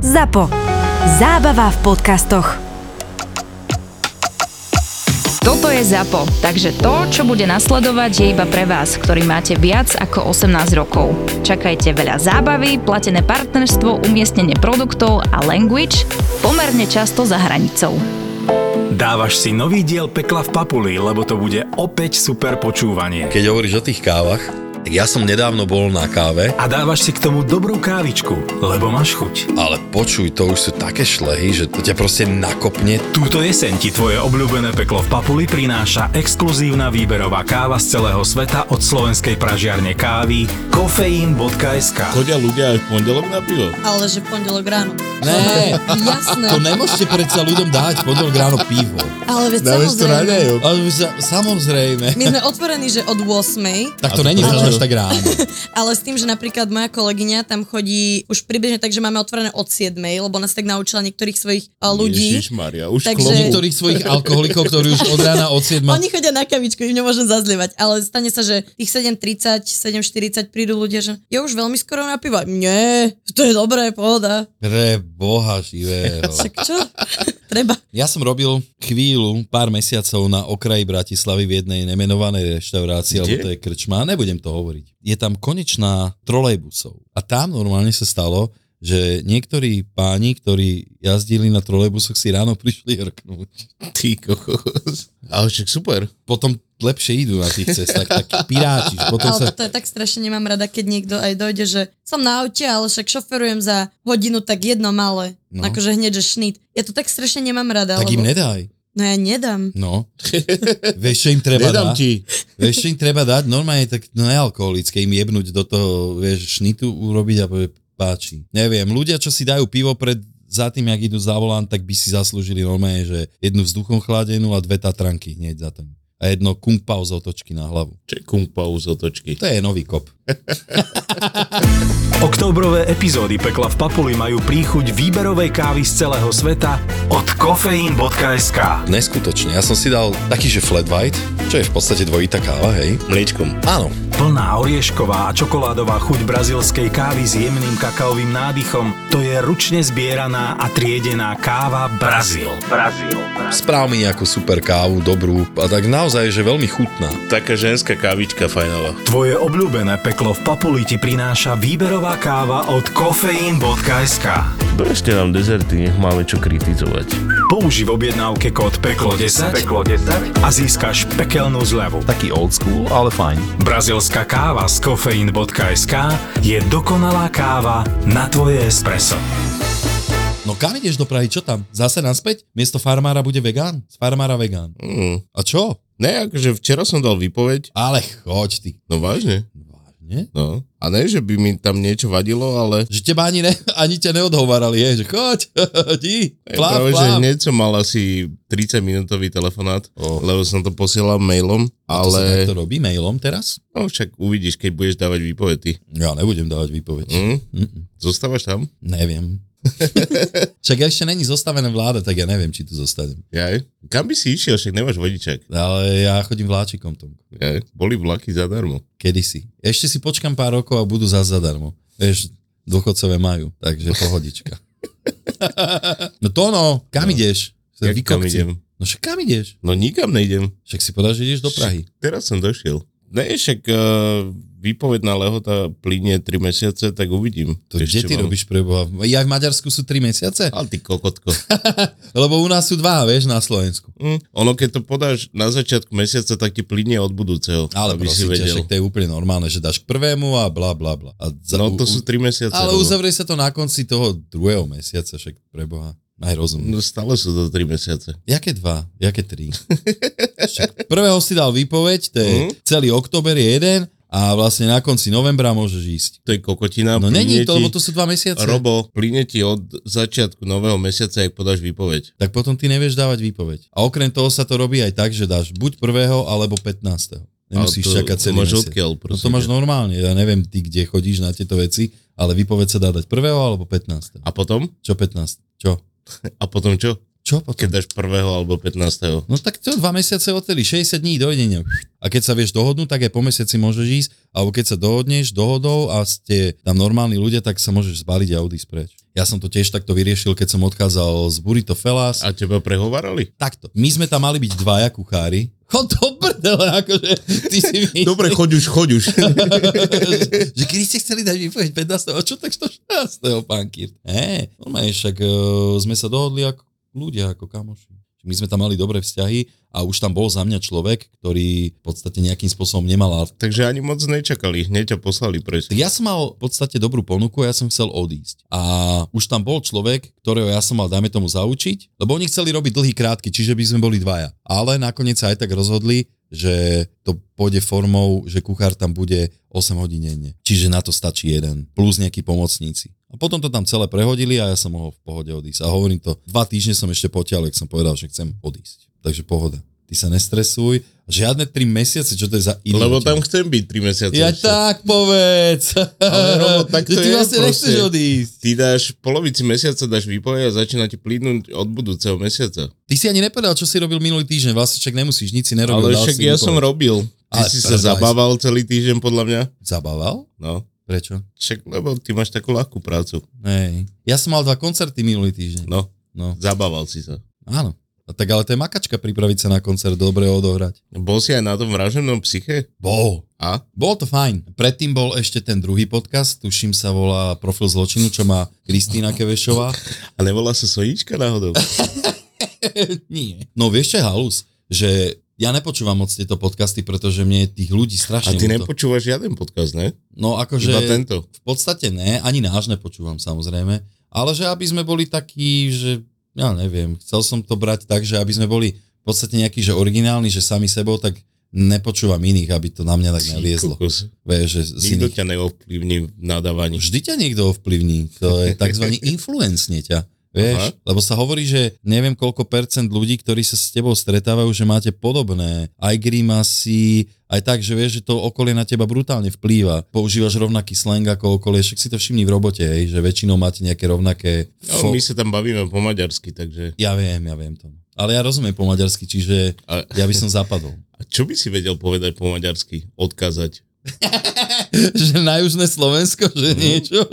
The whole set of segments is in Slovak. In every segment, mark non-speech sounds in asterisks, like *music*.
ZAPO. Zábava v podcastoch. Toto je ZAPO, takže to, čo bude nasledovať, je iba pre vás, ktorý máte viac ako 18 rokov. Čakajte veľa zábavy, platené partnerstvo, umiestnenie produktov a language pomerne často za hranicou. Dávaš si nový diel Pekla v Papuli, lebo to bude opäť super počúvanie. Keď hovoríš o tých kávach, tak ja som nedávno bol na káve, A dávaš si k tomu dobrú kávičku, lebo máš chuť. ale počuj, to už sú také šlehy, že to ťa proste nakopne. Túto jeseň ti tvoje obľúbené Peklo v Papuli prináša exkluzívna výberová káva z celého sveta od slovenskej pražiarne kávy kofeín.sk Chodia ľudia aj v pondelok na pivo. Ale že v pondelok ráno. Ne, Jasné. to nemôžete predsa ľuďom dať v pondelok ráno pivo. Ale veď samozrejme. Ale samozrejme. My sme otvorení, že od 8, Tak to není prečo? Až tak ráno. *laughs* ale s tým, že napríklad moja kolegyňa tam chodí už približne tak, že máme otvorené od 7, lebo nás tak naučila niektorých svojich a, ľudí. Ježišmaria, už Takže-. Niektorých svojich alkoholikov, ktorí už od rána od 7 Oni chodia na kavičku, im nemôžem zazlievať, ale stane sa, že tých 7.30, 7.40 prídu ľudia, že je už veľmi skoro na pivo. Nie, to je dobré, pohoda. Pre boha živého. Však čo? *laughs* Treba. Ja som robil chvíľu, pár mesiacov na okraji Bratislavy v jednej nemenovanej reštaurácii, alebo to je krčma, nebudem to hovoriť. Je tam konečná trolejbusov. A tam normálne sa stalo, že niektorí páni, ktorí jazdili na trolejbusoch, si ráno *laughs* prišli rknúť. Ty kokos. Ale však super. Potom lepšie idú na tých cestách, takí piráti. Potom Ale sa... to je tak strašne nemám rada, keď niekto aj dojde, že som na aute, ale však šoferujem za hodinu tak jedno malé. No. No. Akože hneď, že šnít. Ja to tak strašne nemám rada. Tak lebo... im nedaj. No ja nedám. No. *laughs* Vieš, čo im treba Nedám dať? ti. Vieš, čo im treba dať? Normálne tak nealkoholické, im jebnúť do toho, vieš, šnitu urobiť a povie, páči. Neviem, ľudia, čo si dajú pivo pred za tým, jak idú za volant, tak by si zaslúžili normálne, že jednu vzduchom chladenú a dve tatranky hneď za tým. A jedno kung pao z otočky na hlavu. Čo je kung pao z otočky. To je nový kop. *laughs* Októbrové epizódy Pekla v Papuli majú príchuť výberovej kávy z celého sveta od kofeín.sk. Neskutočne. Ja som si dal taký, že flat white, čo je v podstate dvojitá káva, hej? Mliečkom. Áno. Plná oriešková a čokoládová chuť brazilskej kávy s jemným kakaovým nádychom. To je ručne zbieraná a triedená káva Brazil. Brazil. Správ mi nejakú super kávu, dobrú a tak naozaj, že veľmi chutná. Taká ženská kávička fajnová. Tvoje obľúbené peklo v Papuli ti prináša výberová káva od kofeín.sk. Bežte nám dezerty, nech máme čo kritizovať. Použi v objednávke kód PEKLO10, peklo 10 a získaš pekelnú zľavu. Taký old school, ale fajn. Brazilská káva z kofeín.sk je dokonalá káva na tvoje espresso. No kam ideš do Prahy, čo tam? Zase naspäť? Miesto farmára bude vegán? Z farmára vegán. Mm. A čo? Ne, akože včera som dal výpoveď. Ale choď ty. No vážne. Vážne? No. A ne, že by mi tam niečo vadilo, ale... Že teba ani, ne, ani ťa neodhovárali, je, že choď, *laughs* di, pláv, práve, že hneď som mal asi 30 minútový telefonát, Oh. lebo som to posielal mailom, A to sa takto robí mailom teraz? no však uvidíš, keď budeš dávať výpovedy. Ja nebudem dávať výpoveď. Mm? Mm-mm. Zostávaš tam? Neviem. *laughs* Však ešte není zostavená vláda, tak ja neviem, či tu zostanem. Jaj? Kam by si išiel, však nemáš vodičak. Ale ja chodím vláčikom tom. Jaj? Boli vlaky zadarmo. Kedysi. Ešte si počkam pár rokov a budú zase zadarmo. Vieš, dôchodcové majú, takže pohodička. *laughs* no to no, kam No. ideš? Sa Jak kam idem? No však kam ideš? No nikam nejdem. Však si povedal, že ideš do Prahy. Teraz som došiel. Ne, však uh, výpovedná lehota plinie 3 mesiace, tak uvidím. To kde ty mám. robíš preboha? Ja v Maďarsku sú 3 mesiace? Ale ty kokotko. *laughs* Lebo u nás sú dva, vieš, na Slovensku. Mm, ono, keď to podáš na začiatku mesiaca, tak ti plinie od budúceho. Ale aby si prosím ťa, vedel. však to je úplne normálne, že dáš k prvému a bla bla bla. A za, No to u- sú 3 mesiace. Ale lebo- uzavrie sa to na konci toho druhého mesiaca, však preboha. Aj rozum. No stále sú to 3 mesiace. Jaké dva? Jaké tri? Však prvého si dal výpoveď, to je Mhm. celý október je jeden a vlastne na konci novembra môžeš ísť. To je kokotina. No není to, lebo to sú dva mesiace. Robo, plyne ti od začiatku nového mesiaca, ak podáš výpoveď. Tak potom ty nevieš dávať výpoveď. A okrem toho sa to robí aj tak, že dáš buď prvého alebo 15. Nemusíš to čakať celý máš mesiac. odkiaľ, no to máš normálne. Ja neviem, ty kde chodíš na tieto veci, ale výpoveď sa dá dať prvého alebo 15. A potom? Čo 15? Čo? A potom čo? Čo potom? Keď dáš prvého alebo 15. No tak to dva mesiace odtedy, 60 dní dojdenia. A keď sa vieš dohodnúť, tak aj po mesiaci môžeš ísť, alebo keď sa dohodneš dohodou a ste tam normálni ľudia, tak sa môžeš zbaliť a odísť preč. Ja som to tiež takto vyriešil, keď som odchádzal z Burrito Felas. A teba prehovarali? Takto. My sme tam mali byť dvaja kuchári. Chod do prdele, akože ty si *laughs* mi... Dobre, choď už, choď už. *laughs* *laughs* že kedy ste chceli dať výpoveď 15. A čo tak 116. pán Kirt? Hé, normálne však uh, sme sa dohodli ako ľudia, ako kamoši. My sme tam mali dobré vzťahy a už tam bol za mňa človek, ktorý v podstate nejakým spôsobom nemal Takže ani moc nečakali, hneď ťa poslali presť. Ja som mal v podstate dobrú ponuku, ja som chcel odísť. A už tam bol človek, ktorého ja som mal, dajme tomu, zaučiť, lebo oni chceli robiť dlhý krátky, čiže by sme boli dvaja. Ale nakoniec sa aj tak rozhodli, že to pôjde formou, že kuchár tam bude 8 hodín denne. Čiže na to stačí jeden, plus nejakí pomocníci. A potom to tam celé prehodili a ja som mohol v pohode odísť. A hovorím to, dva týždne som ešte potiaľ, ak som povedal, že chcem odísť. Takže pohoda. Ty sa nestresuj. Žiadne 3 mesiace, čo to je za idioti. Lebo tam chcem byť 3 mesiace. Ja ešte. tak povedz. Ale Robo, tak *laughs* to ty je vlastne nechceš odísť. Ty dáš polovici mesiaca, dáš výpoje a začína ti plínuť od budúceho mesiaca. Ty si ani nepovedal, čo si robil minulý týždeň. Vlastne však nemusíš, nič si nerobil. Ale však ja výpoveď. som robil. Ty Ale si sa zabával celý týždeň podľa mňa. Zabával? No. Prečo? Však, lebo ty máš takú ľahkú prácu. Hej. Ja som mal dva koncerty minulý týždeň. No, no. zabával si sa. Áno. A tak ale to je makačka pripraviť sa na koncert, dobre odohrať. Bol si aj na tom vraženom psyche? Bol. A? Bol to fajn. Predtým bol ešte ten druhý podcast, tuším sa volá Profil zločinu, čo má Kristýna Kevešová. *laughs* A nevolá sa Sonička náhodou? *laughs* Nie. No vieš čo je halus? Že ja nepočúvam moc tieto podcasty, pretože mne tých ľudí strašne... A ty nepočúvaš žiaden podcast, ne? No akože... Iba tento. V podstate ne, ani náš nepočúvam samozrejme, ale že aby sme boli takí, že ja neviem, chcel som to brať tak, že aby sme boli v podstate nejakí, že originálni, že sami sebou, tak nepočúvam iných, aby to na mňa tak neliezlo. Vieš, že Nikto iných... ťa neovplyvní v nadávaní. Vždy ťa niekto ovplyvní, to je *laughs* tzv. influencne ťa. Vieš, Aha. lebo sa hovorí, že neviem koľko percent ľudí, ktorí sa s tebou stretávajú, že máte podobné, aj grimasy, aj tak, že vieš, že to okolie na teba brutálne vplýva. Používaš rovnaký slang ako okolie, však si to všimni v robote, hej, že väčšinou máte nejaké rovnaké... Fo- no, my sa tam bavíme po maďarsky, takže... Ja viem, ja viem to. Ale ja rozumiem po maďarsky, čiže a... ja by som zapadol. *laughs* A čo by si vedel povedať po maďarsky? Odkázať? *laughs* že na južné Slovensko, že niečo? *laughs*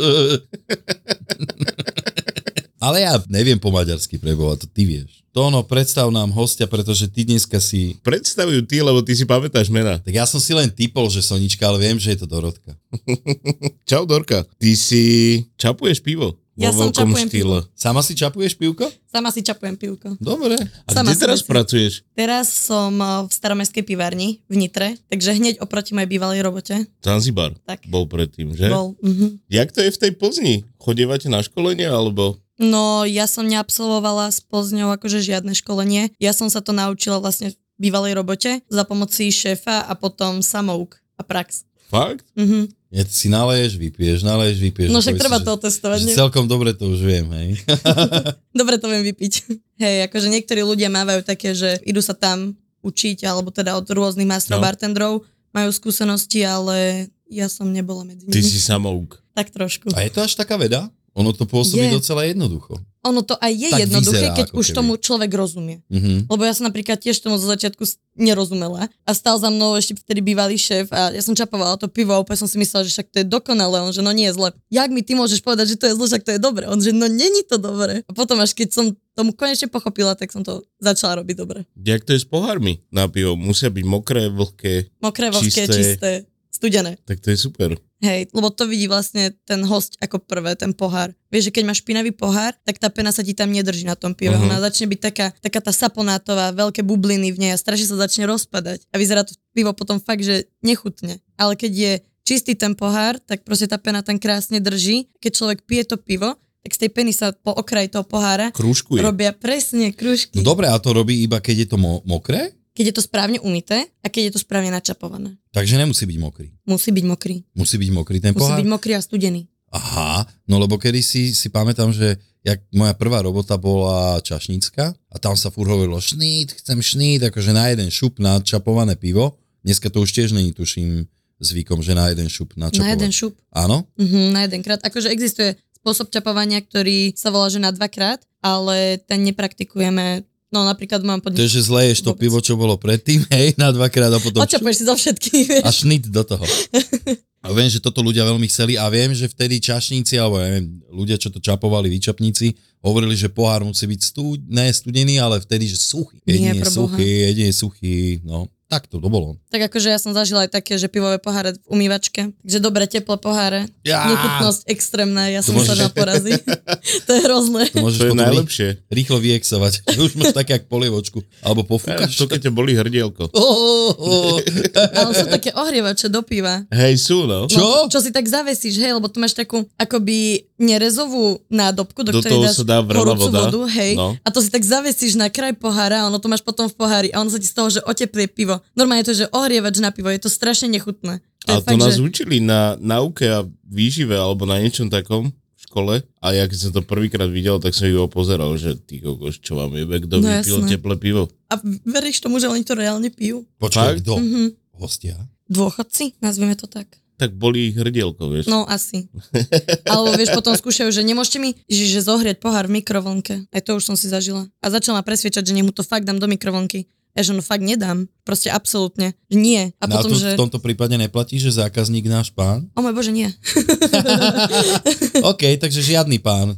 Ale ja neviem po maďarsky preboha, to ty vieš. To ono, predstav nám hostia, pretože ty dneska si... Predstavujú ty, lebo ty si pamätáš mena. Tak ja som si len typol, že Sonička, ale viem, že je to Dorotka. *laughs* Čau Dorka, ty si čapuješ pivo? Ja som čapujem štýle. pivo. Sama si čapuješ pivko? Sama si čapujem pivko. Dobre. A Sama kde teraz si... pracuješ? Teraz som eh, v staromestskej pivarni v Nitre, takže hneď oproti mojej bývalej robote. Zanzibar tak. bol predtým, že? Bol. Uh-huh. Jak to je v tej Plzni? Chodievate na školenie alebo... No, ja som neabsolvovala s Plzňou akože žiadne školenie. Ja som sa to naučila vlastne v bývalej robote za pomoci šéfa a potom samouk a prax. Fakt? Mhm. Ja si naleješ, vypiješ, naleješ, vypiješ. No však treba si, to testovať. celkom dobre to už viem, hej. *laughs* dobre to viem vypiť. *laughs* Hej, akože niektorí ľudia mávajú také, že idú sa tam učiť, alebo teda od rôznych mastrov, no. bartendrov, majú skúsenosti, ale ja som nebola medzi nimi. Ty si samouk. Tak trošku. A je to až taká veda? Ono to pôsobí je. docela jednoducho. Ono to aj je tak jednoduché, vyzerá, keď už keby. tomu človek rozumie. Mm-hmm. Lebo ja som napríklad tiež tomu zo začiatku nerozumela a stal za mnou ešte vtedy bývalý šéf a ja som čapovala to pivo a úplne som si myslela, že však to je dokonalé. On že no nie je zle. Jak mi ty môžeš povedať, že to je zle, však to je dobre. On že no není to dobre. A potom až keď som tomu konečne pochopila, tak som to začala robiť dobre. Jak to je s pohármi na pivo? Musia byť mokré, vlhké, Mokré, vlhké, čisté. čisté studené. Tak to je super. Hej, lebo to vidí vlastne ten host ako prvé, ten pohár. Vieš, že keď máš špinavý pohár, tak tá pena sa ti tam nedrží na tom pive. Uh-huh. Ona začne byť taká, taká tá saponátová, veľké bubliny v nej a strašne sa začne rozpadať. A vyzerá to pivo potom fakt, že nechutne. Ale keď je čistý ten pohár, tak proste tá pena tam krásne drží. Keď človek pije to pivo, tak z tej peny sa po okraji toho pohára Krúžkuje. robia presne krúžky. No dobre, a to robí iba keď je to mo- mokré? keď je to správne umité a keď je to správne načapované. Takže nemusí byť mokrý. Musí byť mokrý. Musí byť mokrý ten Musí pohár? byť mokrý a studený. Aha, no lebo kedy si, si pamätám, že jak moja prvá robota bola čašnícka a tam sa furt hovorilo šnít, chcem šnít, akože na jeden šup načapované pivo. Dneska to už tiež není, tuším, zvykom, že na jeden šup načapovať. Na jeden šup. Áno? Uh-huh, na jeden krát. Akože existuje spôsob čapovania, ktorý sa volá, že na dvakrát, ale ten nepraktikujeme No napríklad mám To podnik. je, že zleješ to Vôbec. pivo, čo bolo predtým, *laughs* hej, na dvakrát a potom... Očapuješ si zo všetkých, vieš. a šnit do toho. *laughs* A viem, že toto ľudia veľmi chceli a viem, že vtedy čašníci, alebo ja neviem, ľudia, čo to čapovali, výčapníci, hovorili, že pohár musí byť stud, ne studený, ale vtedy, že suchý. Nie, Jedine Boha. suchý, jedine suchý, no. Tak to, to bolo. Tak akože ja som zažila aj také, že pivové poháre v umývačke. Takže dobre, teplé poháre. Ja. Nechutnosť extrémna, ja To som môžeš- sa na porazí. to je hrozné. To môžeš To je najlepšie. rýchlo vyexovať. *laughs* Už máš také, jak polievočku. Alebo Ja, pofúkaš. to keď ťa boli hrdielko. Oh, oh, oh. Ale sú také ohrievače do piva. Hej, sú, no. Čo? No, čo si tak zavesíš, hej, lebo tu máš takú akoby nerezovú nádobku, do, Do ktorej dáš sa dá horúcu voda. vodu, hej, No. a to si tak zavesíš na kraj pohára a ono to máš potom v pohári a ono sa ti z toho, že oteplie pivo. Normálne je to, že ohrievač na pivo, je to strašne nechutné. To A to fakt, nás že... učili na nauke a výžive alebo na niečom takom v škole a ja keď som to prvýkrát videl, tak som ju pozeral, že ty kokos, čo vám jebe, kto No vypil jasné. teplé pivo. A veríš tomu, že oni to reálne pijú? Počkaj, kto? Mhm. Hostia. Dôchodci? Nazvime to tak. Tak boli ich hrdielko, vieš. No asi. Alebo vieš, potom skúšajú, že nemôžete mi že zohrieť pohár v mikrovlnke. Aj to už som si zažila. A začala presviečať, že nech mu to fakt dám do mikrovlnky. Ja že no fakt nedám. Proste absolútne. Nie. A No, potom, tu, že... v tomto prípade neplatí, že zákazník náš pán? O môj bože, nie. *laughs* OK, takže žiadny pán.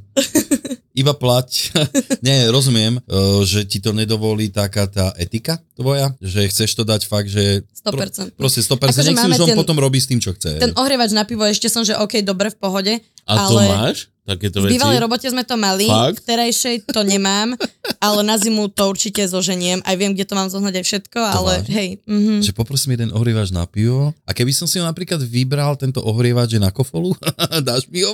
Iba plať. *laughs* Nie, rozumiem, eh, že ti to nedovolí taká tá etika tvoja, že chceš to dať fakt, že... 100%. Proste 100%, Akože nech si už on ten- potom robí s tým, čo chce. Ten ohrievač na pivo ešte som, že OK, dobre, v pohode. A to ale... máš? Takéto V veci? bývalej robote sme to mali, Fakt? v terajšej to nemám, *laughs* ale na zimu to určite zoženiem. Aj viem, kde to mám zohnať aj všetko, ale vážne? hej. Mhm. Že poprosím jeden ohrievač na pivo a keby som si ho napríklad vybral, tento ohrievač že na kofolu, *laughs* dáš mi ho?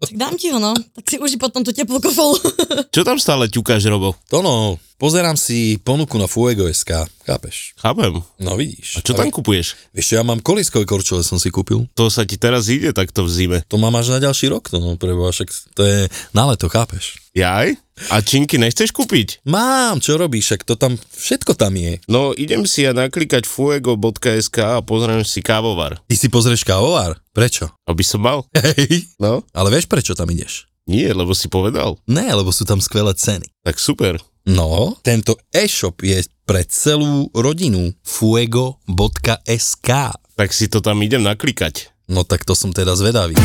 Tak dám ti ho, no. Tak si uži potom tú teplú kofolu. Čo tam stále ťukáš, Robo? To no, pozerám si ponuku na Fuego.sk, chápeš? Chápem. No vidíš. A čo tam kupuješ? Vieš ja mám koliskové korčule, som si kúpil. To sa ti teraz ide takto v zime. To mám až na ďalší rok, to no, preboha, však to je na leto, chápeš? Jaj? A činky nechceš kúpiť? Mám, čo robíš, však to tam, všetko tam je. No, idem si ja naklikať fuego.sk a pozriem si kávovar. Ty si pozrieš kávovar? Prečo? Aby som mal? Hej. No, Ale vieš, prečo tam ideš? Nie, lebo si povedal. Ne, lebo sú tam skvelé ceny. Tak super. No, tento e-shop je pre celú rodinu fuego.sk. Tak si to tam idem naklikať. No tak to som teda zvedavý.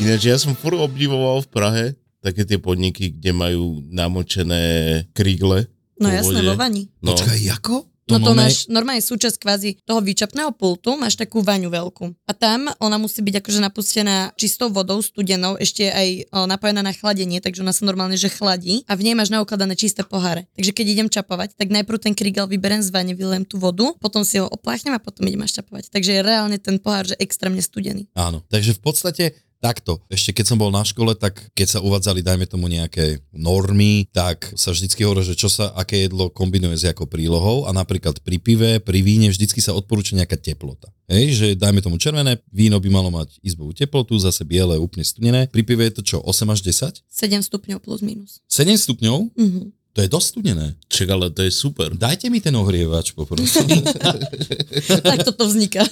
Ináč ja som furt obdivoval v Prahe také tie podniky, kde majú namočené krígle. No jasné, vo vani. No, Počkaj, ako? No to máš, normálne súčasť kvázi toho výčapného pultu, máš takú vaňu veľkú. A tam ona musí byť akože napustená čistou vodou, studenou, ešte aj o, napojená na chladenie, takže ona sa normálne že chladí a v nej máš naukladané čisté poháre. Takže keď idem čapovať, tak najprv ten krigel vyberiem z vane, vylejem tú vodu, potom si ho opláchnem a potom idem až čapovať. Takže je reálne ten pohár, že extrémne studený. Áno, takže v podstate takto. Ešte keď som bol na škole, tak keď sa uvádzali, dajme tomu nejaké normy, tak sa vždycky hovorí, že čo sa, aké jedlo kombinuje s jakou prílohou a napríklad pri pive, pri víne vždycky sa odporúča nejaká teplota. Hej, že dajme tomu červené, víno by malo mať izbovú teplotu, zase biele úplne studené. Pri pive je to čo, 8 až 10? 7 stupňov plus minus. 7 stupňov? Mhm. To je dosť studené. čak, ale to je super. Dajte mi ten ohrievač, poprosím. *laughs* tak toto vzniká.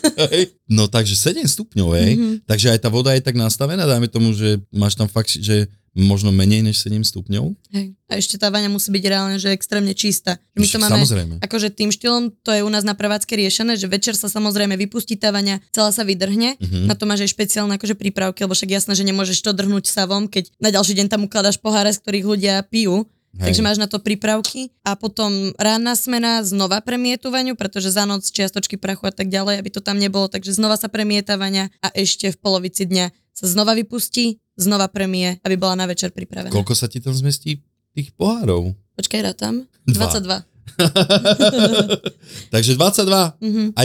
No takže 7 stupňov, hej. Mm-hmm. Takže aj tá voda je tak nastavená, dajme tomu, že máš tam fakt, že možno menej než 7 stupňov. Hej. A ešte tá vaňa musí byť reálne, že extrémne čistá. My to máme, samozrejme. akože tým štýlom, to je u nás na prevádzke riešené, že večer sa samozrejme vypustí tá vaňa, celá sa vydrhne, Mhm. na to máš aj špeciálne akože prípravky, lebo však jasné, že nemôžeš to drhnúť savom, keď na ďalší deň tam ukladáš poháre, z ktorých ľudia pijú. Hej. Takže máš na to prípravky a potom ranná smena znova premie tú vaňu, pretože za noc čiastočky prachu a tak ďalej, aby to tam nebolo, takže znova sa premieta vaňa a ešte v polovici dňa sa znova vypustí, znova premie, aby bola na večer pripravená. Koľko sa ti tam zmestí tých pohárov? Počkaj, rátam. Dva. 22. *laughs* *laughs* Takže 22. Mhm. A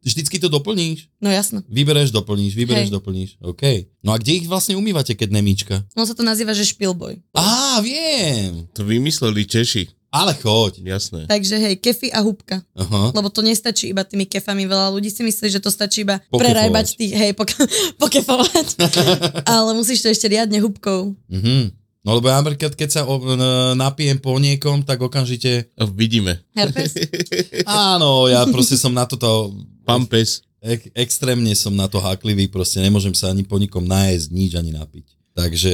vždycky to doplníš? No jasno. Vybereš, doplníš, vybereš, Hej. doplníš. OK. No a kde ich vlastne umývate, keď nemíčka? On sa to nazýva, že špilboj. Á, viem. To vymysleli Češi. Ale choď. Jasné. Takže hej, kefy a húbka. Aha. Lebo to nestačí iba tými kefami. Veľa ľudí si myslí, že to stačí iba Pokefovať. prerajbať tých, hej, pok- *laughs* pokefovať. *laughs* Ale musíš to ešte riadne húbkou. Mhm. No lebo ja napríklad, keď sa o, n- napijem po niekom, tak okamžite... A Vidíme. Herpes? *laughs* Áno, ja proste som na toto... Pampes. Ek- extrémne som na to háklivý, proste nemôžem sa ani po nikom nájsť, nič ani napiť. Takže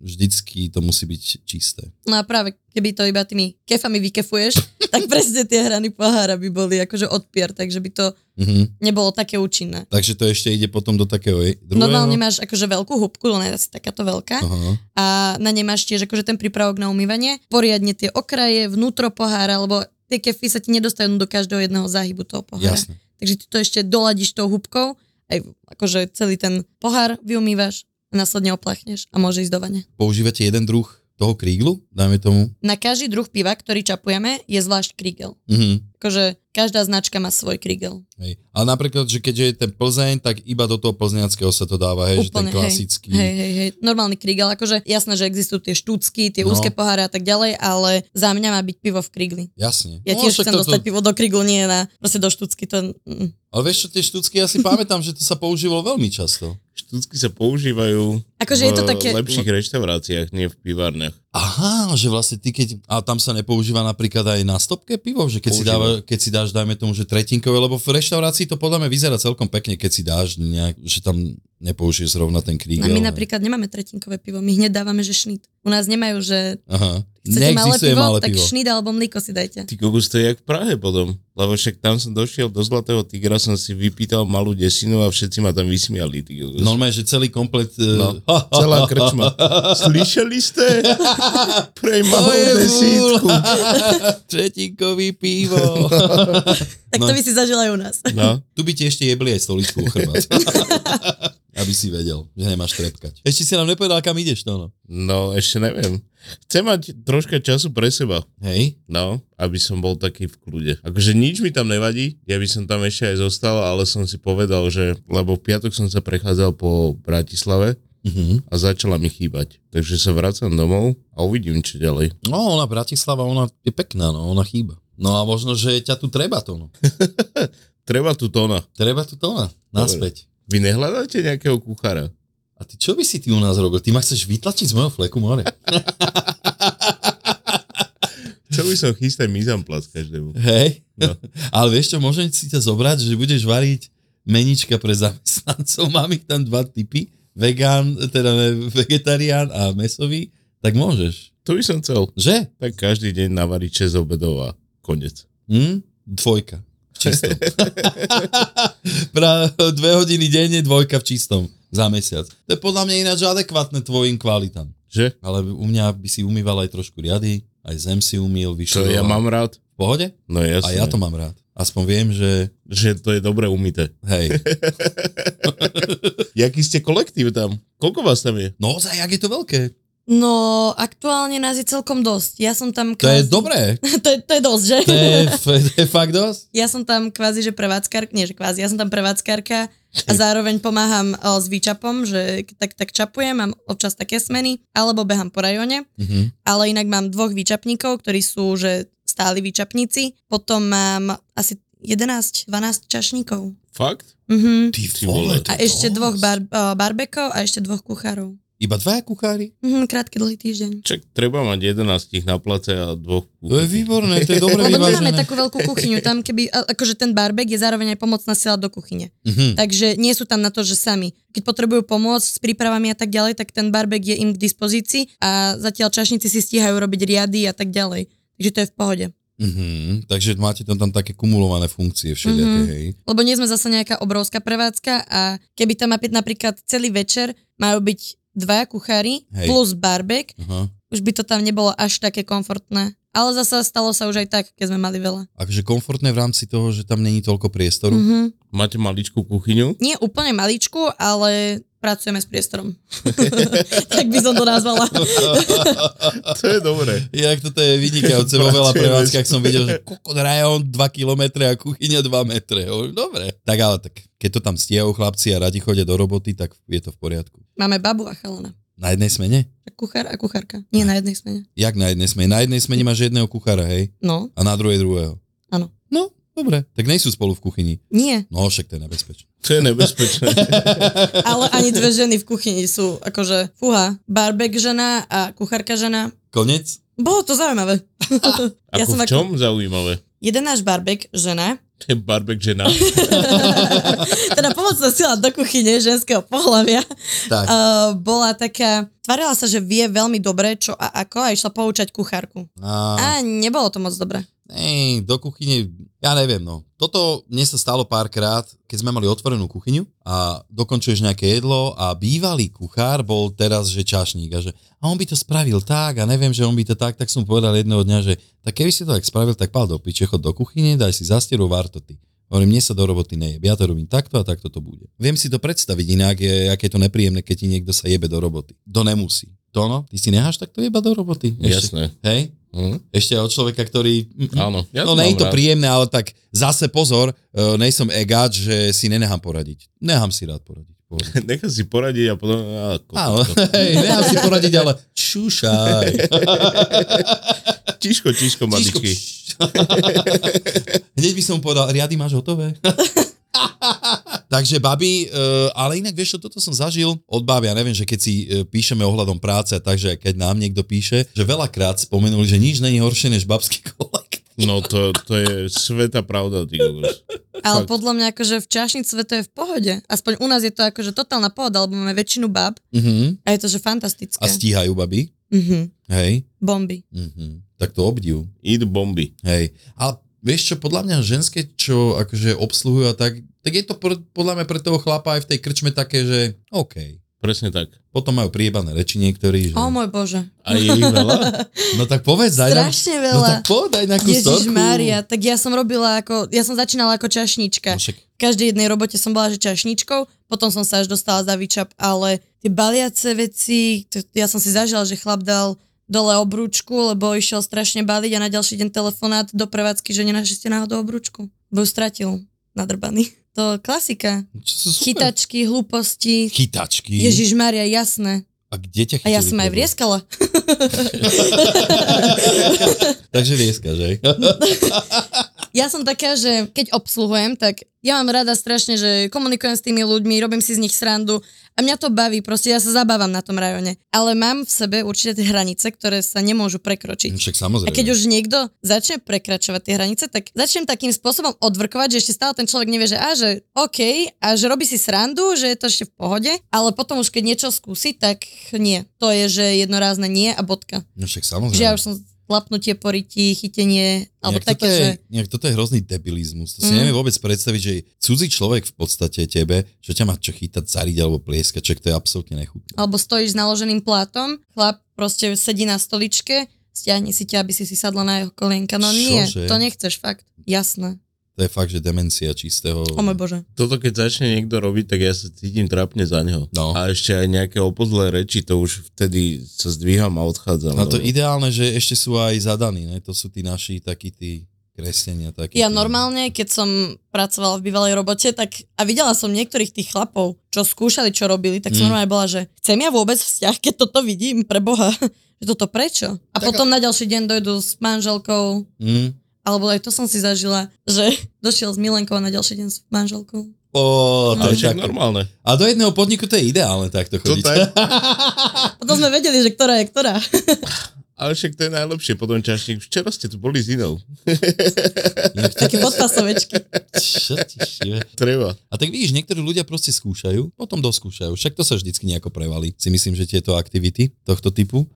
vždycky to musí byť čisté. No a práve keby to iba tými kefami vykefuješ, *laughs* tak presne tie hrany pohára by boli akože odpier, takže by to Mhm. nebolo také účinné. Takže to ešte ide potom do takého druhého. Normálne máš akože veľkú húbku, ona je asi takáto veľká Aha. a na nej máš tiež akože ten prípravok na umývanie, poriadne tie okraje, vnútro pohára, lebo tie kefy sa ti nedostanú do každého jedného záhybu toho pohára. Jasné. Takže ty to ešte doladíš tou húbkou, aj akože celý ten pohár vyumývaš a následne oplechneš a môže ísť do vane. Používate jeden druh toho kríglu, dajme tomu. Na každý druh piva, ktorý čapujeme, je zvlášť krígel. Mhm. Akože každá značka má svoj krígel. Hej. Ale napríklad, že keďže je ten Plzeň, tak iba do toho plzňackého sa to dáva, hej, že ten Úplne, klasický. Hej, hej, hej. Normálny krígel, akože jasné, že existujú tie štúcky, tie No. úzke poháre a tak ďalej, ale za mňa má byť pivo v krígli. Jasne. Ja No, tiež chcem to- dostať to- pivo do kríglu, nie na proste do štúcky. To, mm. Ale vieš čo, tie štúcky, ja si pamätám, že to sa používalo veľmi často. Štúcky sa používajú Akože je to v také- lepších reštauráciách, nie v pivárniach. Aha, že vlastne ty keď... A tam sa nepoužíva napríklad aj na stopke pivo? Že keď si, dáva, keď si dáš, dajme tomu, že tretinkové, lebo v reštaurácii to podľa mňa vyzerá celkom pekne, keď si dáš nejak, že tam nepoužiješ zrovna ten A krígel. my napríklad nemáme tretinkové pivo, my hneď dávame, že šnit. U nás nemajú, že Aha. chcete malé pivo, malé tak pivo. šnit alebo mlíko si dajte. Ty kokos, to je jak v Prahe potom. Lebo však tam som došiel do Zlatého tigra, som si vypýtal malú desinu a všetci ma tam vysmiali. Ty kokos. Normálne, že celý komplet... No, No. celá krčma. Slyšeli ste? *laughs* Prej malú desítku. *laughs* Tretinkový pivo. Tak No. to by si zažil aj u nás. No, tu by ti ešte jebli aj stoličku o chrbát. *laughs* Aby si vedel, že nemáš trepkať. Ešte si nám nepovedal, kam ideš, no, no. no, ešte neviem. Chcem mať troška času pre seba. Hej? No, aby som bol taký v kľude. Akože nič mi tam nevadí, ja by som tam ešte aj zostal, ale som si povedal, že, lebo v piatok som sa prechádzal po Bratislave Mhm. a začala mi chýbať. Takže sa vracam domov a uvidím, čo ďalej. No, ona Bratislava, ona je pekná, no, ona chýba. No a možno, že ťa tu treba to, no. *laughs* Treba tu tóna. Treba tu to na, naspäť. Vy nehľadáte nejakého kuchára? A ty čo by si ty u nás robil? Ty ma chceš vytlačiť z mojho fleku more? *laughs* Chcel by som chystať mizamplac každému. Hej? No. *laughs* Ale vieš čo, môžem si ťa zobrať, že budeš variť menička pre zamestnancov. *laughs* Mám ich tam dva typy. Vegán, teda vegetarián a mesový. Tak môžeš. To by som chcel. Že? Tak každý deň navariť 6 obedov a konec. Hm? Dvojka. V čistom. Pra, dve hodiny denne, dvojka v čistom. Za mesiac. To je podľa mňa ináč adekvátne tvojim kvalitám. Že? Ale u mňa by si umýval aj trošku riady, aj zem si umýl, Čo vyšlo. ja mám rád? V pohode? No jasne. A ja to mám rád. Aspoň viem, že Že to je dobre umité. hej. *laughs* Jaký ste kolektív tam? Koľko vás tam je? No ozaj, jak je to veľké. No, aktuálne nás je celkom dosť. Ja som tam To je kvázi... dobré. *laughs* to, je, to je dosť, že? To je, to je fakt dosť. Ja som tam kvázi, že prevádzkarka, nie že kvázi, ja som tam prevádzkarka a zároveň pomáham o, s výčapom, že tak, tak čapujem, mám občas také smeny, alebo behám po rajone, Mhm. ale inak mám dvoch výčapníkov, ktorí sú, že stáli výčapníci, potom mám asi 11-12 čašníkov. Fakt? Mhm. Ty vole, A ešte dosť. dvoch bar, barbekov a ešte dvoch kuchárov. Iba dvaja kuchári? Mhm, krátky dlhý týždeň. Čak treba mať 11 na place a dvoch To je výborné, to je *laughs* dobre Lebo nemáme vyvážené. takú veľkú kuchyňu, tam keby, akože ten barbek je zároveň aj pomocná sila do kuchyne. Mhm. Takže nie sú tam na to, že sami. Keď potrebujú pomôcť s prípravami a tak ďalej, tak ten barbek je im k dispozícii a zatiaľ čašníci si stíhajú robiť riady a tak ďalej. Takže to je v pohode. Mhm. Takže máte tam, tam také kumulované funkcie všelijaké, Mhm. hej. Lebo nie sme zase nejaká obrovská prevádzka a keby tam napríklad- napríklad celý večer majú byť dvaja kuchári Hej. plus barbek, Aha. už by to tam nebolo až také komfortné. Ale zase stalo sa už aj tak, keď sme mali veľa. Akože komfortné v rámci toho, že tam není toľko priestoru. Mhm. Máte maličkú kuchyňu? Nie úplne maličku, ale pracujeme s priestorom. *laughs* tak by som to nazvala. *laughs* To je dobré. Jak toto je vynikajúce vo veľa prevádzkach som videl, že kokot rajón 2 km a kuchyňa 2 metre. Dobre. Tak ale tak, keď to tam stiahujú chlapci a radi chodia do roboty, tak je to v poriadku. Máme babu a chalana. Na jednej smene? Kuchár a kuchárka. Nie na jednej smene. Jak na jednej smene? Na jednej smene máš jedného kuchára, hej? No, A na druhej druhého. áno. No, dobre. Tak nejsú spolu v kuchyni. Nie, No, však to je nebezpečné. To je nebezpečné. *laughs* ale ani dve ženy v kuchyni sú akože, fúha, barbek žena a kuchárka žena. Konec? Bolo to zaujímavé. Ako v čom zaujímavé? Jeden náš barbek, žena, To je barbek žena. *laughs* teda pomocná sila do kuchyne ženského pohľavia, Tak. uh, bola taká, tvarila sa, že vie veľmi dobre, čo a ako a išla poučať kuchárku. A, A nebolo to moc dobre. Ej, do kuchyne, ja neviem, no. Toto mne sa stalo párkrát, keď sme mali otvorenú kuchyňu a dokončuješ nejaké jedlo a bývalý kuchár bol teraz, že čašník a že a on by to spravil tak a neviem, že on by to tak, tak som povedal jedného dňa, že tak keby si to tak spravil, tak pál do piče, chod do kuchyne, daj si zastieru, vár to ty. Hovorím, mne sa do roboty nejeb, ja to robím takto a takto to bude. Viem si to predstaviť inak, je, aké je to nepríjemné, keď ti niekto sa jebe do roboty. To nemusí. To no, ty si necháš takto jeba do roboty? Jasné. Hej? Hm? Ešte od človeka, ktorý... Áno, ja no nie je to rád. príjemné, ale tak zase pozor, uh, nejsom egáč, že si nenechám poradiť. Nechám si rád poradiť. *laughs* Nechám si poradiť a potom... Á, ko- Áno, *laughs* hej, nechám si poradiť, ale šušaj. *laughs* Tiško, tiško, maličky. Hneď by som povedal, riady máš hotové? Takže babi, uh, ale inak vieš toto som zažil od babi, ja neviem, že keď si uh, píšeme ohľadom práce, takže keď nám niekto píše, že veľakrát spomenuli, že nič není horšie než babský kolekt. No to, to je sveta pravda, ty. Ale Fakt. podľa mňa akože v čašnice to je v pohode. Aspoň u nás je to akože totálna pohoda, lebo máme väčšinu bab Uh-huh. a je to že fantastické. A stíhajú babi, Mhm. hej. Bomby. Uh-huh. Tak to obdiv. Idú bomby. Hej. Ale vieš čo, podľa mňa ženské, čo akože obsluhujú a tak, tak je to pod- podľa mňa pre toho chlapa aj v tej krčme také, že OK. Presne tak. Potom majú priebané reči niektorí, že... O môj bože. A je ich veľa? *laughs* No tak povedz, daj nám... Strašne No veľa. tak povedaj nejakú Ježiš storku. Mária, tak ja som robila ako, ja som začínala ako čašnička. No však, V každej jednej robote som bola že čašničkou, potom som sa až dostala za výčap, ale tie baliace veci, to, ja som si zažila, že chlap dal dole obrúčku, lebo išiel strašne baliť a na ďalší deň telefonát do prevádzky, že nenašli ste náhodou obrúčku. Bo ju stratil nadrbaný. To klasika. čo sú. Chytačky, hlúposti. Chytačky. Ježiš Maria, jasné. A kde ťa A ja som aj vrieskala. *laughs* Takže rieska, že? *laughs* Ja som taká, že keď obsluhujem, tak ja mám rada strašne, že komunikujem s tými ľuďmi, robím si z nich srandu a mňa to baví, proste ja sa zabávam na tom rajone. Ale mám v sebe určite tie hranice, ktoré sa nemôžu prekročiť. Však samozrejme. A keď už niekto začne prekračovať tie hranice, tak začnem takým spôsobom odvrkovať, že ešte stále ten človek nevie, že a že OK, a že robí si srandu, že je to ešte v pohode, ale potom už keď niečo skúsi, tak nie. To je, že jednorázne nie a bodka. No však samozrejme. Že ja už som lapnutie po ryti, chytenie, alebo Nejak také, toto, je, že... nejak toto je hrozný debilizmus. To si Mm. neviem vôbec predstaviť, že cudzí človek v podstate tebe, že ťa má čo chytať, cariť alebo plieskať, čak to je absolútne nechutné. alebo stojíš s naloženým plátom, chlap proste sedí na stoličke, stiahni si ťa, aby si si sadla na jeho kolienka. No nie, Čože? to nechceš fakt. Jasné. To je fakt, že demencia čistého. O môj bože. Toto keď začne niekto robiť, tak ja sa cítim trápne za neho. No. A ešte aj nejaké opozlé reči, to už vtedy sa zdvíham a odchádzam. No to ideálne, že ešte sú aj zadaní, ne? to sú tí naši takí tí kresťania. Takí Ja tí... normálne, keď som pracovala v bývalej robote, tak a videla som niektorých tých chlapov, čo skúšali, čo robili, tak som Mm. normálne bola, že chcem ja vôbec vzťah, keď toto vidím, pre Boha. *laughs* Že toto prečo? A Tak potom na ďalší deň dojdú s manželkou, Mm. Alebo aj to som si zažila, že *laughs* došiel s Milenkou a na ďalší deň s manželkou. Ó, to Ale je tak... normálne. A do jedného podniku to je ideálne takto To chodiť. tak, *laughs* Potom sme vedeli, že ktorá je ktorá. *laughs* ale však to je najlepšie. Potom čašník, včera ste tu boli s inou. Také podpasovečky. Čo ti šive? Treba. A tak vidíš, niektorí ľudia proste skúšajú, potom doskúšajú. Však to sa vždycky nejako prevalí. Si myslím, že tieto aktivity tohto typu.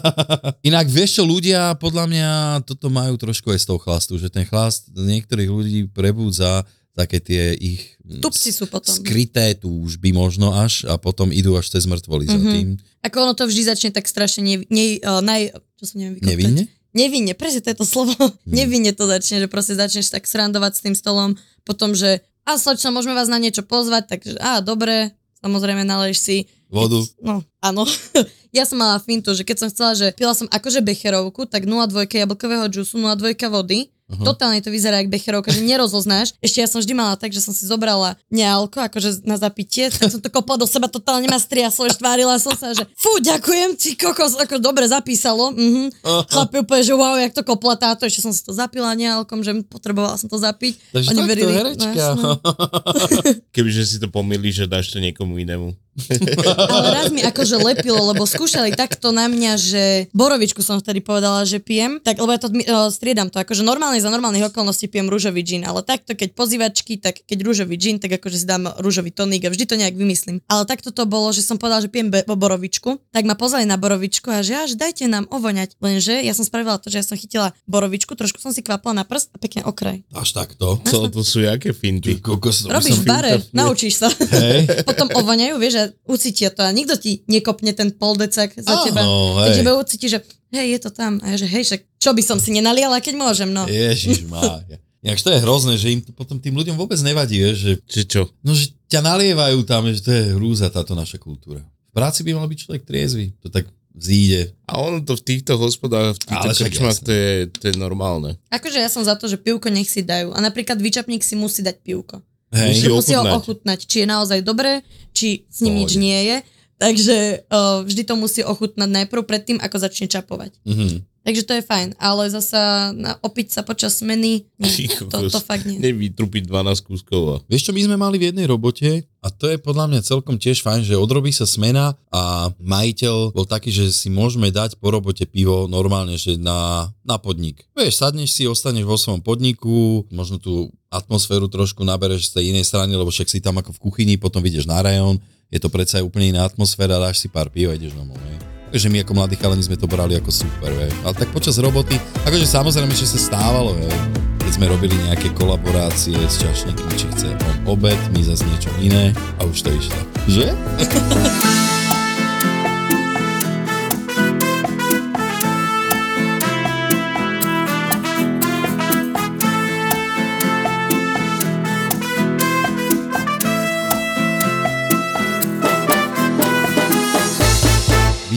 *laughs* Inak vieš čo, ľudia podľa mňa toto majú trošku aj z toho chlastu, že ten chlast niektorých ľudí prebúdza také tie ich mm, Tupci sú potom. skryté túžby možno až a potom idú až cez mŕtvoly za Mhm. tým. Ako ono to vždy začne tak strašne ne, ne, uh, naj, čo som neviem. Nevinne? Nevinne, presne to je to slovo. *laughs* Nevinne to začne, že proste začneš tak srandovať s tým stolom, potom, že a sločno, môžeme vás na niečo pozvať, takže a dobre, samozrejme naleješ si. Vodu? No, áno. *laughs* ja som mala fintu, že keď som chcela, že pila som akože becherovku, tak 0,2 jablkového džusu, 0,2 vody, Aha. Totálne to vyzerá jak becherovka, že nerozoznáš. *laughs* Ešte ja som vždy mala tak, že som si zobrala nealko, akože na zapitie, tak som to kopla do seba, totálne ma striaslo, že tvárila som sa, že fú, ďakujem, ti kokos, ako dobre zapísalo. Mhm. Chlapi úplne, že wow, jak to kopla táto, ešte som si to zapila nealkom, že potrebovala som to zapiť. Takže Oni verili, herečka. no. *laughs* Kebyže si to pomýli, že dáš to niekomu inému. Ale raz mi *laughs* akože lepilo, lebo skúšali takto na mňa, že borovičku som vtedy povedala, že pijem, tak lebo ja to uh, striedam to, akože normálne za normálnych okolností pijem rúžový džin, ale takto keď pozývačky, tak keď rúžový džin, tak akože si dám rúžový tonik a vždy to nejak vymyslím. Ale takto to bolo, že som povedala, že pijem be- borovičku, tak ma pozvali na borovičku a že až dajte nám ovoňať. Lenže ja som spravila to, že ja som chytila borovičku, trošku som si kvapla na prst a pekne okraj. Až takto. To, to sú jaké finty. Ty kokos, Robíš v bare, naučíš sa. Hej. Potom ovoňajú, vieš, a ucítia to a nikto ti nekopne ten poldecak za Áno, teba. hej. Tak teba ucíti, že hej, je to tam. A ja, že hej, však čo by som si nenaliala, keď môžem, no. Ježiš. *laughs* Ináč to je hrozné, že im to potom tým ľuďom vôbec nevadí, že, Že čo? no, že ťa nalievajú tam, že to je hrúza táto naša kultúra. V práci by mal byť človek triezvy, to tak zíde. A ono to v týchto hospodách, v týchto krčmách, to je, to je normálne. Akože ja som za to, že pivko nech si dajú. A napríklad vyčapník si musí dať pivko. Hej. Musí ho ochutnať. či je naozaj dobré, či s ním nič Pohode. nie je. Takže uh, vždy to musí ochutnať najprv predtým, ako začne čapovať. Mhm. Takže to je fajn, ale zasa na, opiť sa počas smeny, nie, *laughs* to, to fakt nie. Nevytrupiť 12 kúskov. a- Vieš čo, my sme mali v jednej robote a to je podľa mňa celkom tiež fajn, že odrobí sa smena a majiteľ bol taký, že si môžeme dať po robote pivo normálne, že na, na podnik. Vieš, sadneš si, ostaneš vo svojom podniku, možno tú atmosféru trošku nabereš z tej inej strany, lebo však si tam ako v kuchyni, potom ideš na rajón, je to predsa aj úplne iná atmosféra, dáš si pár piv a ideš domov. hej. Takže my ako mladí chalani sme to brali ako super, vieš. Ale tak počas roboty, akože samozrejme, že sa stávalo, vieš keď sme robili nejaké kolaborácie s čašníkmi, či chce on obed, my zase niečo iné a už to išlo. Že? *laughs*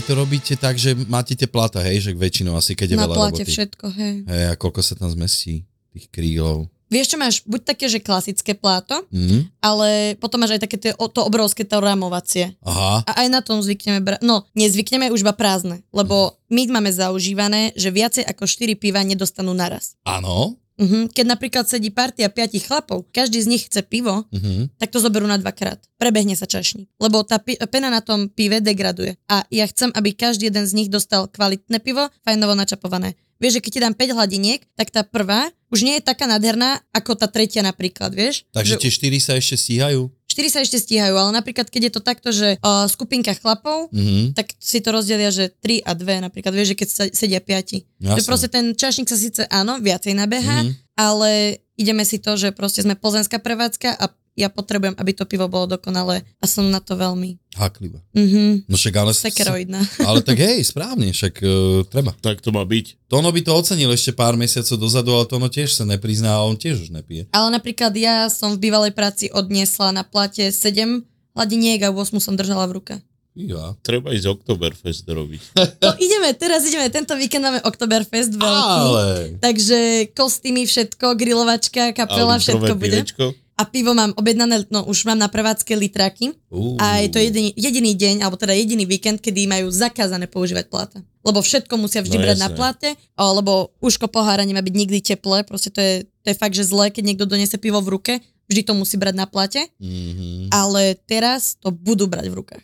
to robíte tak, že máte tie plata, hej, že väčšinou asi, keď je Na veľa plate roboty. všetko, hej. Hej, a koľko sa tam zmestí tých krílov. Vieš čo máš, buď také, že klasické pláto, Mhm. ale potom máš aj také tie, to obrovské to ramovacie. Aha, A aj na tom zvykneme brať, no nezvykneme už iba prázdne, lebo my máme zaužívané, že viacej ako 4 piva nedostanú naraz. áno. Mhm. Keď napríklad sedí partia piatich chlapov, každý z nich chce pivo, Mhm. tak to zoberú na dvakrát. Prebehne sa čašník. Lebo tá pi- pena na tom pive degraduje. A ja chcem, aby každý jeden z nich dostal kvalitné pivo, fajnovo načapované. Vieš, že keď ti dám 5 hladiniek, tak tá prvá už nie je taká nádherná ako tá tretia napríklad, vieš? Takže Že tie štyri sa ešte stíhajú? 4 sa ešte stíhajú, ale napríklad keď je to takto, že uh, skupinka chlapov, Mhm. tak si to rozdelia, že 3 a 2 napríklad, vieš, že keď sa sedia 5. Že Jasné. proste ten čašník sa síce áno, viacej nabeha, Mhm. ale ideme si to, že proste sme pozemská prevádzka a ja potrebujem, aby to pivo bolo dokonalé a som na to veľmi. Hakliva. Mhm. No však ale... Sekeroidná. Ale tak hej, správne, však uh, treba. Tak to má byť. Tono by to ocenil ešte pár mesiacov dozadu, ale Tono tiež sa neprizná a on tiež už nepije. Ale napríklad ja som v bývalej práci odniesla na plate 7 hladiniek a 8 som držala v ruke. Ja. Treba ísť Oktoberfest robiť. *laughs* No ideme, teraz ideme, tento víkend máme Oktoberfest veľký. Ale... Takže kostýmy, všetko, grilovačka, kapela, všetko bude. pivečko. A pivo mám objednané, no už mám na prevádzke litraky. Uh. A je to jediný, jediný deň, alebo teda jediný víkend, kedy majú zakázané používať pláta. Lebo všetko musia vždy No brať na jasné. pláte, a- lebo uško pohára nemá byť nikdy teplé, proste to je, to je fakt, že zlé, keď niekto donese pivo v ruke, vždy to musí brať na pláte, Mhm. ale teraz to budú brať v rukách,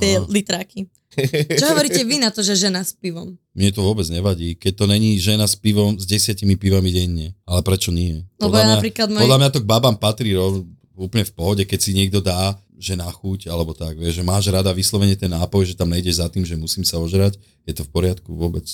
tie Aha. litráky. *laughs* Čo hovoríte vy na to, že žena s pivom? Mne to vôbec nevadí, keď to není žena s pivom, s desiatimi pivami denne. Ale prečo nie? Lebo Podľa ja mňa, napríklad môj... podľa mňa to k babám patrí rov, úplne v pohode, keď si niekto dá, že na chuť, alebo tak, vieš, že máš rada vyslovene ten nápoj, že tam nejdeš za tým, že musím sa ožrať, je to v poriadku vôbec.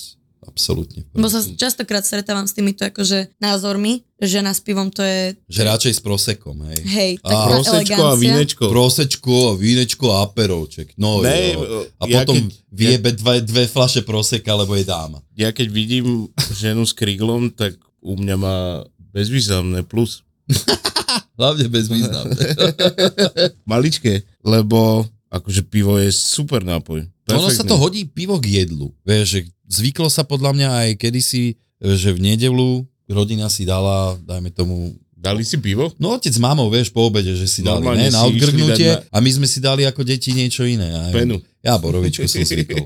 Absolútne. Bo sa častokrát stretávam s týmito akože názormi, že žena s pivom to je, Že radšej s prosekom, hej. hej, taká Prosečko a vínečko. Prosečko, vínečko a aperovček. No Ne, jo. A ja potom keď- viebe dve, dve flaše proseka, lebo je dáma. Ja keď vidím ženu s kriglom, tak u mňa má bezvýznamné plus. *laughs* Hlavne bez významu. *laughs* Maličké, lebo akože pivo je super nápoj. ono sa Perfektný. to hodí pivo k jedlu. Vieš, že zvyklo sa podľa mňa aj kedysi, že v nedelu rodina si dala, dajme tomu, Dali si pivo? No otec s mamou, vieš, po obede, že si dali, Normálne ne, na si išli odgrnutie dať a my sme si dali ako deti niečo iné. Ja, Penu. Ja borovičku som zvykol.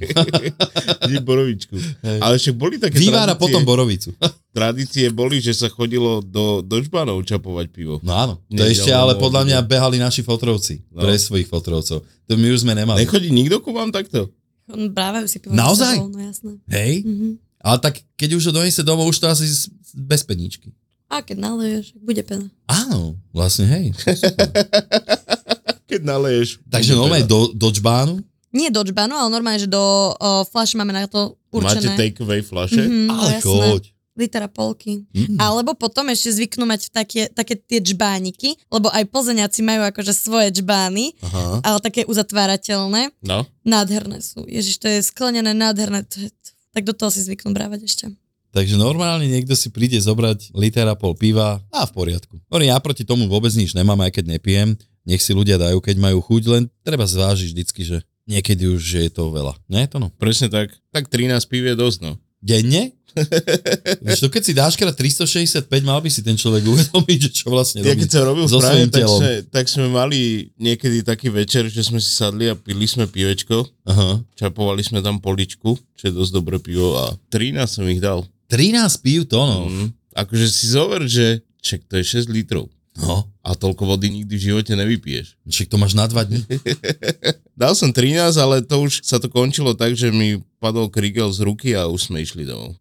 *laughs* Borovičku. Ale však boli také Vývar a tradície, potom borovicu. tradície boli, že sa chodilo do, do žbanov čapovať pivo. No áno, to ešte ale podľa mňa behali naši fotrovci. No. Pre svojich fotrovcov. To my už sme nemali. Nechodí nikto ku vám takto? Brávajú si pivo. Naozaj? sebou, No jasné. Hej? Mhm. Ale tak keď už ho donese domov, už to asi bez peníčky. A keď naleješ, bude pena. Áno, vlastne hej. *laughs* Keď naleješ. Takže normálne do, do čbánu. Nie do džbanu, ale normálne, že do o, flash máme na to Máte určené. take away flaše? Mhm, no Ale jasné. choď. Litera polky. Mm. Alebo potom ešte zvyknú mať také, také tie džbániky, lebo aj plzeňáci majú akože svoje džbány, Aha. ale také uzatvárateľné. No. Nádherné sú. Ježiš, to je sklenené, nádherné. To je, tak do toho si zvyknú brávať ešte. Takže normálne niekto si príde zobrať litera pol piva a v poriadku. Hovorím, ja proti tomu vôbec nič nemám, aj keď nepijem. Nech si ľudia dajú, keď majú chuť, len treba zvážiť vždycky, že niekedy už je to veľa. Nie je to no? Presne tak. Tak 13 pív je dosť, no. Denne? *laughs* Vieš, to keď si dáš krát 365, mal by si ten človek uvedomiť, že čo vlastne Ja robí. keď som robil so svojím tak sme, tak sme mali niekedy taký večer, že sme si sadli a pili sme pivečko. Aha. Čapovali sme tam poličku, čo je dosť dobré pivo a 13 som ich dal. 13 pív tónov. Mm. Akože si zover, že ček, to je 6 litrov. No, A toľko vody nikdy v živote nevypiješ. však to máš na dva dní. *laughs* Dal som 13, ale to už sa to končilo tak, že mi padol krigel z ruky a už sme išli domov.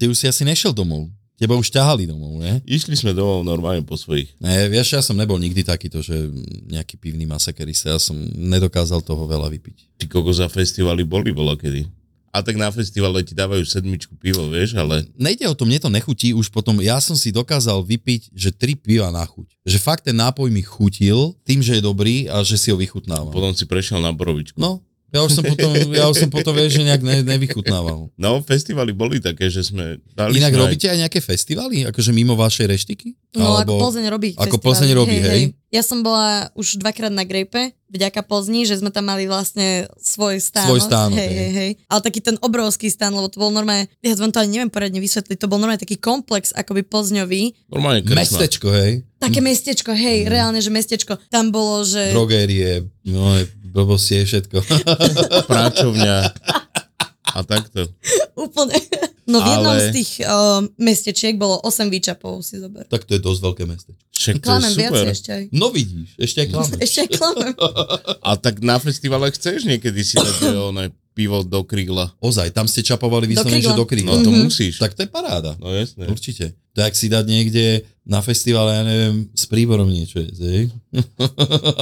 Ty už si asi nešiel domov. Teba už ťahali domov, ne? Išli sme domov normálne po svojich. Ne, vieš, ja som nebol nikdy takýto, že nejaký pivný masakerista, ja som nedokázal toho veľa vypiť. Ty kogo za festivaly boli, bola kedy. A tak na festivale ti dávajú sedmičku pivo, vieš, ale Nejde o to, mne to nechutí, už potom ja som si dokázal vypiť, že tri piva na chuť. Že fakt ten nápoj mi chutil tým, že je dobrý a že si ho vychutnávam. potom si prešiel na borovičku. No, ja už som potom, ja už som potom vieš, že nejak ne, nevychutnával. *laughs* No, festivaly boli také, že sme dali Inak sme robíte aj nejaké festivaly, akože mimo vašej reštiky? No ako Plzeň robí Ako festivaly. Plzeň robí, hej? Ja som bola už dvakrát na Grape, vďaka Plzni, že sme tam mali vlastne svoj stán. Svoj stánok, hej, hej. hej. Ale taký ten obrovský stán, lebo to bol normálne, ja vám to ani neviem poradne vysvetliť, to bol normálne taký komplex akoby Plzňový. Normálne krsma. Mestečko, hej? Také mestečko, hej, reálne, že mestečko. Tam bolo, že... Drogérie, no, blbosti je všetko. Práčovňa. A takto. *laughs* Úplne. No v jednom Ale- z tých uh, mestečiek bolo 8 výčapov, si zober. tak to je dosť veľké mestečko. Však to je Klamem super. ešte aj. No vidíš, ešte aj klameš. *laughs* Ešte aj klamem. *laughs* A tak na festivale chceš niekedy si dať *coughs* oné pivo do krigla. Ozaj, tam ste čapovali vyslovene, že do krigla. No to Mhm. musíš. Tak to je paráda. No jasné. Určite. To je, ak si dať niekde na festivale, ja neviem, s príborom niečo hej? *laughs*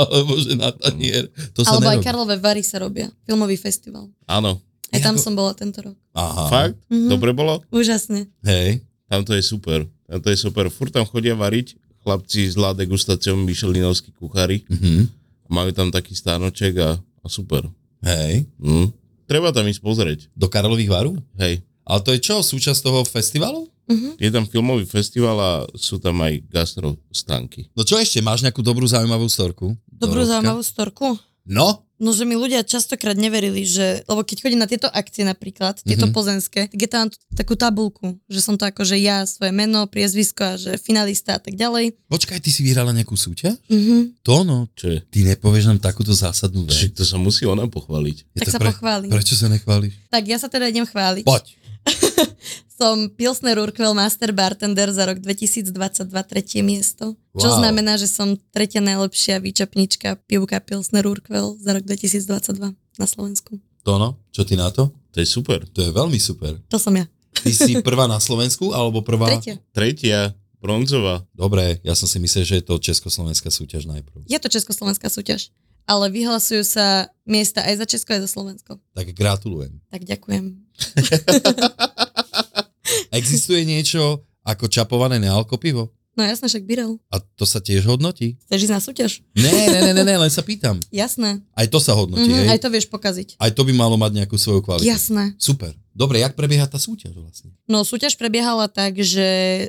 Alebo že na tanier. To sa Alebo aj nerobí. Karlové Vary sa robia. Filmový festival. Áno. Aj tam Jako- som bola tento rok. Aha. Fakt? Mhm. Dobre bolo? Úžasne. Hej. Tam to je super. Tam to je super. Furt tam chodia variť chlapci s La degustáciou Michelinovskí kuchári. Mhm. Majú tam taký stánoček a, a super. Hej. Hm. Treba tam ísť pozrieť. Do Karlových varu? Hej. Ale to je čo, súčasť toho festivalu? Je tam filmový festival a sú tam aj gastrostánky. No čo ešte, máš nejakú dobrú zaujímavú storku? Dobrú Dorotka? zaujímavú storku. No, No, že mi ľudia častokrát neverili, že, lebo keď chodím na tieto akcie napríklad, tieto Mhm. plzenské, tak je tam takú tabulku, že som to ako, že ja, svoje meno, priezvisko a že finalista a tak ďalej. počkaj, ty si vyhrala nejakú súťaž? Mhm. To no, Čo ty nepovieš nám takúto zásadnú vec. Však to sa musí ona pochváliť. Je Tak sa pochválim. Prečo sa nechváliš? Tak ja sa teda idem chváliť. Poď. *laughs* Som Pilsner Urquell Master Bartender za rok 2022 tretie miesto. Čo Wow. znamená, že som tretia najlepšia výčapnička pivka Pilsner Urquell za rok 2022 na Slovensku. To no, čo ty na to? To je super. To je veľmi super. To som ja. Ty si prvá na Slovensku, alebo prvá? Tretia. Tretia, bronzová. Dobre, ja som si myslel, že je to československá súťaž najprv. Je to československá súťaž, ale vyhlasujú sa miesta aj za Česko, aj za Slovensko. Tak gratulujem. Tak ďakujem. *laughs* Existuje niečo ako čapované nealkopivo? No jasné, však Birel. A to sa tiež hodnotí? Chceš ísť na súťaž? Ne, ne, ne, ne, ne len sa pýtam. *laughs* Jasné. Aj to sa hodnotí, Mhm, hej? aj to vieš pokaziť. Aj to by malo mať nejakú svoju kvalitu. Jasné. Super. Dobre, jak prebieha tá súťaž vlastne? No súťaž prebiehala tak, že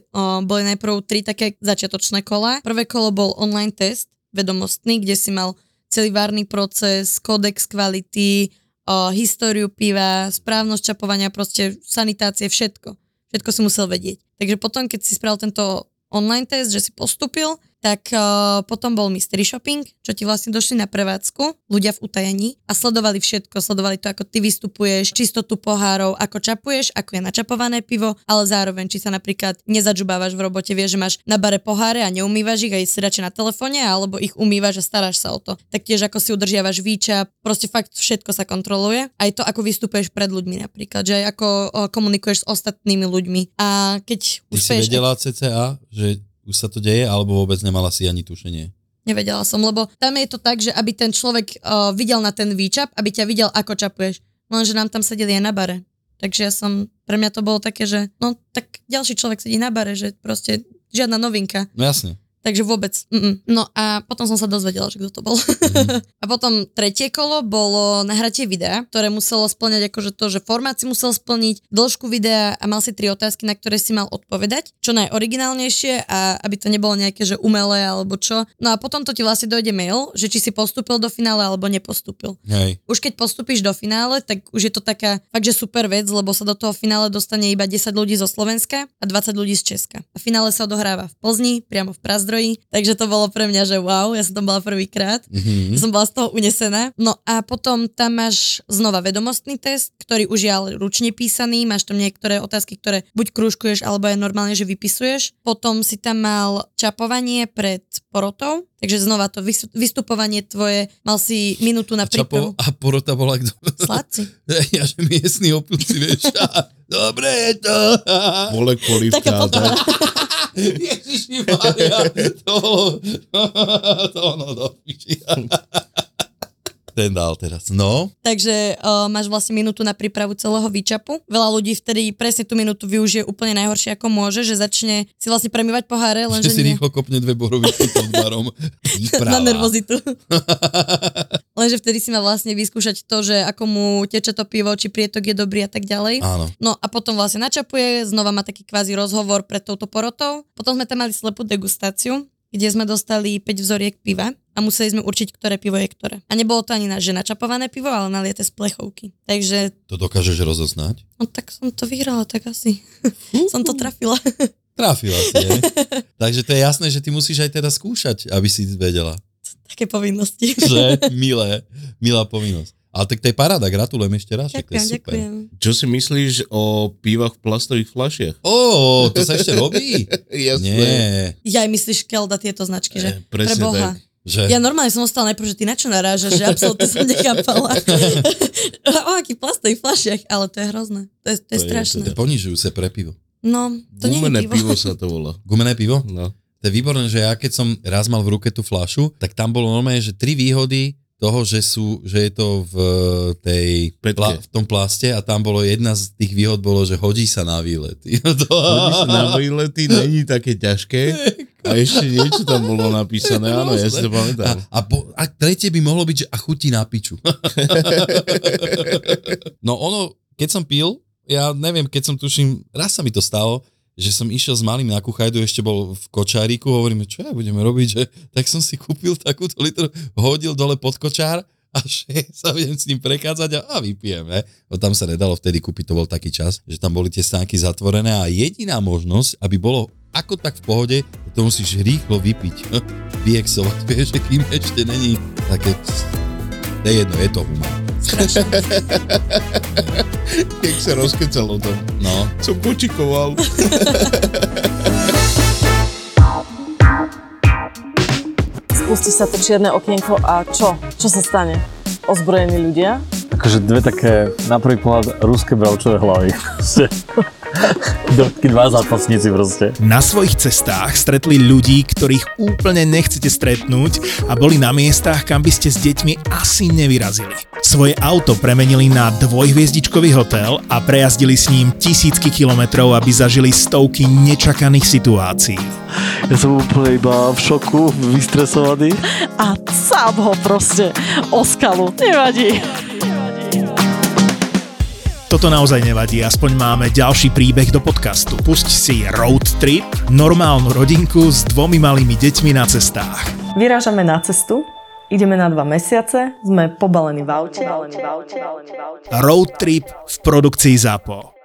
o, boli najprv tri také začiatočné kola. Prvé kolo bol online test, vedomostný, kde si mal celý várny proces, kódex kvality, o, históriu piva, správnosť čapovania, proste sanitácie, všetko. Všetko si musel vedieť. Takže potom, keď si spravil tento online test, že si postupil, tak uh, potom bol mystery shopping, čo ti vlastne došli na prevádzku, ľudia v utajení a sledovali všetko, sledovali to, ako ty vystupuješ, čistotu pohárov, ako čapuješ, ako je načapované pivo, ale zároveň, či sa napríklad nezadžubávaš v robote, vieš, že máš na bare poháre a neumývaš ich a si radšej na telefóne, alebo ich umývaš a staráš sa o to. Taktiež ako si udržiavaš výčap, proste fakt všetko sa kontroluje. Aj to, ako vystupuješ pred ľuďmi napríklad, že aj ako komunikuješ s ostatnými ľuďmi. A keď Ty si vedela CCA, že už sa to deje, alebo vôbec nemala si ani tušenie? Nevedela som, lebo tam je to tak, že aby ten človek uh, videl na ten výčap, aby ťa videl, ako čapuješ. Lenže nám tam sedeli aj na bare. Takže ja som, pre mňa to bolo také, že no tak ďalší človek sedí na bare, že proste žiadna novinka. No jasne. Takže vôbec. Mm-mm. No a potom som sa dozvedela, že kto to bol. Mm. *laughs* a potom tretie kolo bolo nahratie videa, ktoré muselo splňať akože to, že formát si musel splniť, dĺžku videa a mal si tri otázky, na ktoré si mal odpovedať, čo najoriginálnejšie a aby to nebolo nejaké, že umelé alebo čo. No a potom to ti vlastne dojde mail, že či si postúpil do finále alebo nepostúpil. Hej. Už keď postupíš do finále, tak už je to taká fakt, že super vec, lebo sa do toho finále dostane iba 10 ľudí zo Slovenska a 20 ľudí z Česka. A finále sa odohráva v Plzni, priamo v Prazdroji zdroji, takže to bolo pre mňa, že wow, ja som tam bola prvýkrát, mm-hmm. som bola z toho unesená. No a potom tam máš znova vedomostný test, ktorý už je ale ručne písaný, máš tam niektoré otázky, ktoré buď krúžkuješ, alebo aj normálne, že vypisuješ. Potom si tam mal čapovanie pred porotou, takže znova to vystupovanie tvoje, mal si minútu na prípravu. A porota bola kto? Sladci. *laughs* Ja, že miestný opilci, vieš. *laughs* Dobre je to. Bolek polivka. Taká *laughs* Ježiši Maria, to, *laughs* to no do *laughs* ten dal teraz. No. Takže uh, máš vlastne minútu na prípravu celého výčapu. Veľa ľudí vtedy presne tú minútu využije úplne najhoršie ako môže, že začne si vlastne premývať poháre, lenže si nie. rýchlo kopne dve borovičky pod barom. *laughs* na nervozitu. *laughs* lenže vtedy si má vlastne vyskúšať to, že ako mu teče to pivo, či prietok je dobrý a tak ďalej. Áno. No a potom vlastne načapuje, znova má taký kvázi rozhovor pred touto porotou. Potom sme tam mali slepú degustáciu, kde sme dostali 5 vzoriek piva a museli sme určiť, ktoré pivo je ktoré. A nebolo to ani na, že načapované pivo, ale naliete z plechovky. Takže... To dokážeš rozoznať? No tak som to vyhrala, tak asi. som to trafila. *laughs* Trafila si, je? Takže to je jasné, že ty musíš aj teda skúšať, aby si vedela. Také povinnosti. Že? Milé. Milá povinnosť. Ale tak to je paráda, gratulujem ešte raz. Ďakujem, je super. ďakujem. Čo si myslíš o pívach v plastových fľašiach? Ó, to sa ešte robí? *laughs* Jasné. Nie. Ja aj myslíš Kelda tieto značky, že? Eh, presne Pre Boha. tak. Že... Ja normálne som ostala najprv, že ty na čo narážaš, že absolútne som nechápala. *laughs* o akých plastových flašiach, ale to je hrozné. To je, to je To je- strašné. To je ponižujúce pre pivo. No, to nie Gumené je pivo. pivo sa to *laughs* volá. Gumené pivo? No. To je výborné, že ja keď som raz mal v ruke tú flašu, tak tam bolo normálne, že tri výhody toho, že, sú, že je to v tej Petke. v tom plaste a tam bolo jedna z tých výhod bolo, že hodí sa na výlet. *laughs* To... Hodí sa na výlety, není také ťažké. A ešte niečo tam bolo napísané, áno, ja si to A, pamätám. a, po, a tretie by mohlo byť, že a chutí na piču. *laughs* no ono, keď som pil, ja neviem, keď som tuším, raz sa mi to stalo, že som išiel s malým na kuchajdu, ešte bol v kočáriku, hovoríme, čo ja budeme robiť, že tak som si kúpil takúto litru, hodil dole pod kočár a *laughs* že sa budem s ním prechádzať a, a vypijem, ne? No tam sa nedalo vtedy kúpiť, to bol taký čas, že tam boli tie stánky zatvorené a jediná možnosť, aby bolo ako tak v pohode, to musíš rýchlo vypiť, *laughs* vyexovať, vieš, že kým ešte není také, to je jedno, je to humor. *laughs* Jak sa rozkecal o tom. No, Som počikoval. Spustí sa to čierne okienko a čo? Čo sa stane? Ozbrojení ľudia? Akože dve také na prvý pohľad ruské bravčové hlavy. *laughs* Takí dva zápasníci proste. Na svojich cestách stretli ľudí, ktorých úplne nechcete stretnúť a boli na miestach, kam by ste s deťmi asi nevyrazili. Svoje auto premenili na dvojhviezdičkový hotel a prejazdili s ním tisícky kilometrov, aby zažili stovky nečakaných situácií. Ja som úplne iba v šoku, vystresovaný. A sám ho proste o skalu. Nevadí. Toto naozaj nevadí, aspoň máme ďalší príbeh do podcastu. Pusť si Road Trip, normálnu rodinku s dvomi malými deťmi na cestách. Vyrážame na cestu, ideme na dva mesiace, sme pobalení v aute. Road Trip v produkcii ZAPO.